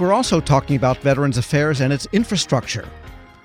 We're also talking about Veterans Affairs and its infrastructure.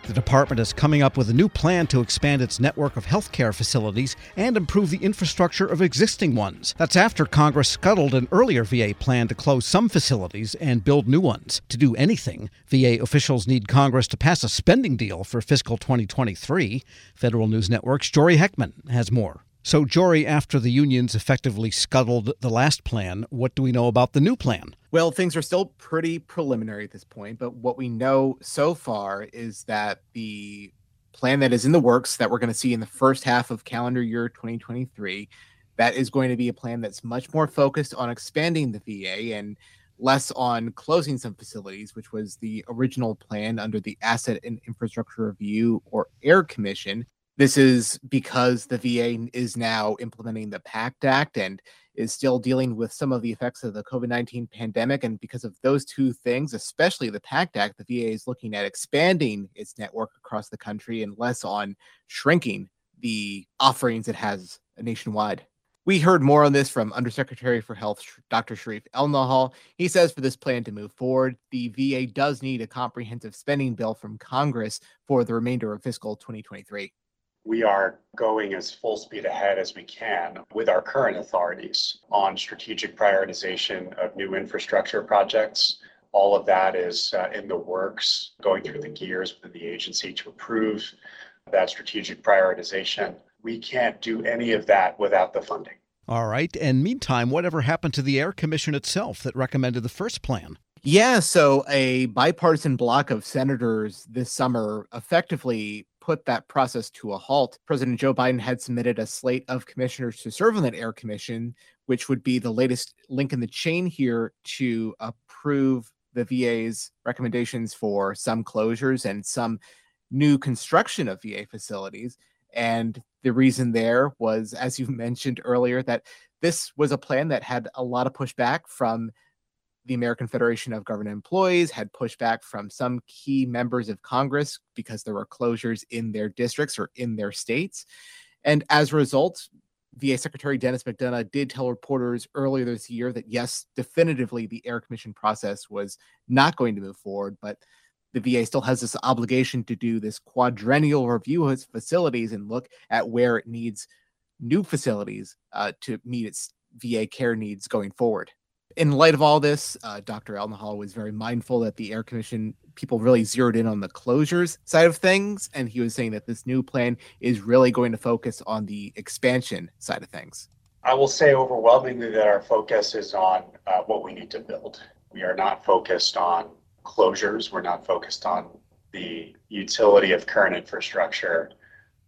The department is coming up with a new plan to expand its network of healthcare facilities and improve the infrastructure of existing ones. That's after Congress scuttled an earlier VA plan to close some facilities and build new ones. To do anything, VA officials need Congress to pass a spending deal for fiscal 2023. Federal News Network's Jory Heckman has more. So, Jory, after the unions effectively scuttled the last plan, what do we know about the new plan? Well, things are still pretty preliminary at this point, but what we know so far is that the plan that is in the works that we're going to see in the first half of calendar year 2023 that is going to be a plan that's much more focused on expanding the VA and less on closing some facilities, which was the original plan under the Asset and Infrastructure Review or AIR Commission. This is because the VA is now implementing the PACT Act and is still dealing with some of the effects of the COVID 19 pandemic. And because of those two things, especially the PACT Act, the VA is looking at expanding its network across the country and less on shrinking the offerings it has nationwide. We heard more on this from Undersecretary for Health, Dr. Shereef Elnahal. He says for this plan to move forward, the VA does need a comprehensive spending bill from Congress for the remainder of fiscal 2023 we are going as full speed ahead as we can with our current authorities on strategic prioritization of new infrastructure projects. All of that is uh, in the works, going through the gears within the agency to approve that strategic prioritization. We can't do any of that without the funding. All right. And meantime, whatever happened to the AIR Commission itself that recommended the first plan? Yeah, so a bipartisan block of senators this summer effectively put that process to a halt. President Joe Biden had submitted a slate of commissioners to serve on that AIR Commission, which would be the latest link in the chain here to approve the VA's recommendations for some closures and some new construction of VA facilities. And the reason there was, as you mentioned earlier, that this was a plan that had a lot of pushback from the American Federation of Government Employees had pushback from some key members of Congress because there were closures in their districts or in their states. And as a result, VA Secretary Denis McDonough did tell reporters earlier this year that yes, definitively the AIR Commission process was not going to move forward, but the VA still has this obligation to do this quadrennial review of its facilities and look at where it needs new facilities uh, to meet its VA care needs going forward in light of all this, uh, Dr. Elnahal was very mindful that the AIR Commission people really zeroed in on the closures side of things. And he was saying that this new plan is really going to focus on the expansion side of things. I will say overwhelmingly that our focus is on uh, what we need to build. We are not focused on closures. We're not focused on the utility of current infrastructure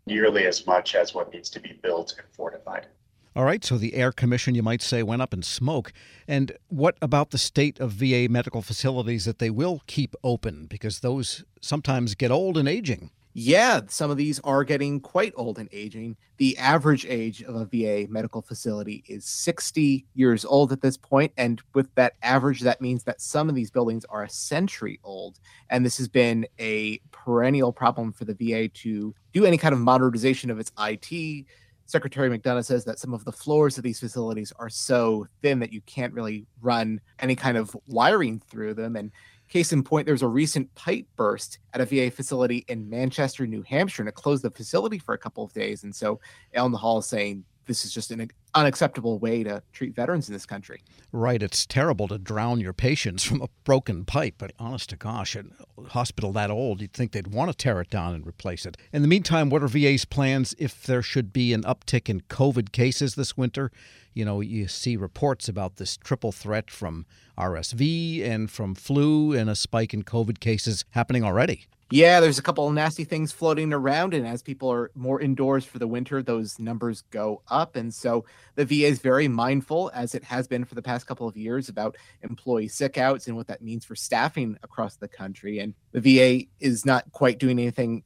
nearly as much as what needs to be built and fortified. All right, so the AIR Commission, you might say, went up in smoke. And what about the state of VA medical facilities that they will keep open? Because those sometimes get old and aging. Yeah, some of these are getting quite old and aging. The average age of a VA medical facility is 60 years old at this point. And with that average, that means that some of these buildings are a century old. And this has been a perennial problem for the VA to do any kind of modernization of its IT Secretary McDonough says that some of the floors of these facilities are so thin that you can't really run any kind of wiring through them. And case in point, there's a recent pipe burst at a VA facility in Manchester, New Hampshire, and it closed the facility for a couple of days. And so Elnahal is saying this is just an unacceptable way to treat veterans in this country. Right. It's terrible to drown your patients from a broken pipe, but honest to gosh, a hospital that old, you'd think they'd want to tear it down and replace it. In the meantime, what are VA's plans if there should be an uptick in COVID cases this winter? You know, you see reports about this triple threat from RSV and from flu and a spike in COVID cases happening already yeah, there's a couple of nasty things floating around, and as people are more indoors for the winter, those numbers go up. And so the VA is very mindful, as it has been for the past couple of years, about employee sick outs and what that means for staffing across the country. And the VA is not quite doing anything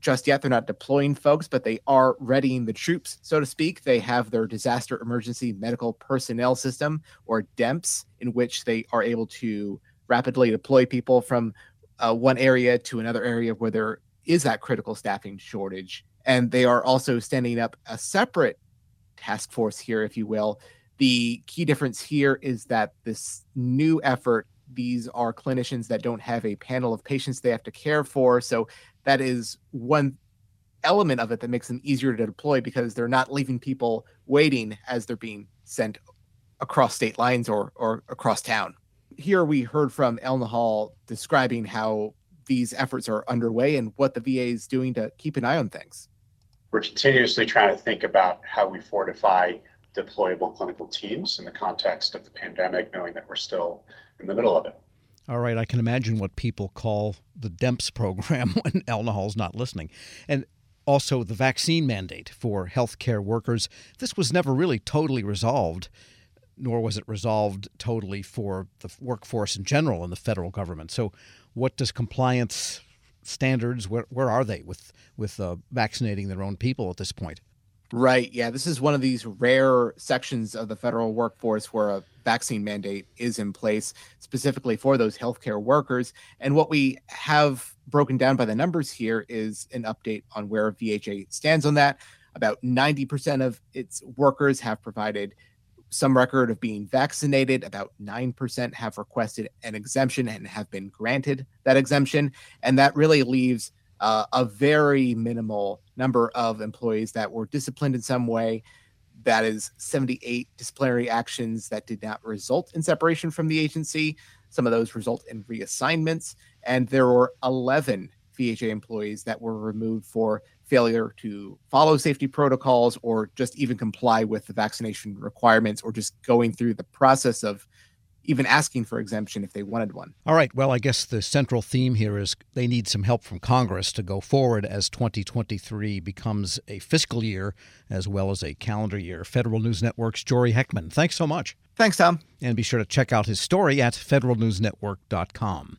just yet. They're not deploying folks, but they are readying the troops, so to speak. They have their disaster emergency medical personnel system, or DEMPS, in which they are able to rapidly deploy people from uh, one area to another area where there is that critical staffing shortage. And they are also standing up a separate task force here, if you will. The key difference here is that this new effort these are clinicians that don't have a panel of patients they have to care for. So that is one element of it that makes them easier to deploy because they're not leaving people waiting as they're being sent across state lines or, or across town. Here we heard from Elnahal describing how these efforts are underway and what the VA is doing to keep an eye on things. We're continuously trying to think about how we fortify deployable clinical teams in the context of the pandemic, knowing that we're still in the middle of it. All right, I can imagine what people call the DEMPS program when Elnahal's not listening. And also the vaccine mandate for healthcare workers. This was never really totally resolved, nor was it resolved totally for the workforce in general in the federal government. So, what does compliance standards where, where are they with with uh, vaccinating their own people at this point? Right. Yeah. This is one of these rare sections of the federal workforce where a vaccine mandate is in place specifically for those healthcare workers. And what we have broken down by the numbers here is an update on where VHA stands on that. About 90% of its workers have provided some record of being vaccinated. About 9% have requested an exemption and have been granted that exemption. And that really leaves uh, a very minimal number of employees that were disciplined in some way. That is 78 disciplinary actions that did not result in separation from the agency. Some of those result in reassignments. And there were 11 VHA employees that were removed for failure to follow safety protocols or just even comply with the vaccination requirements or just going through the process of even asking for exemption if they wanted one. All right. Well, I guess the central theme here is they need some help from Congress to go forward as 2023 becomes a fiscal year as well as a calendar year. Federal News Network's Jory Heckman. Thanks so much. Thanks, Tom. And be sure to check out his story at federalnewsnetwork.com.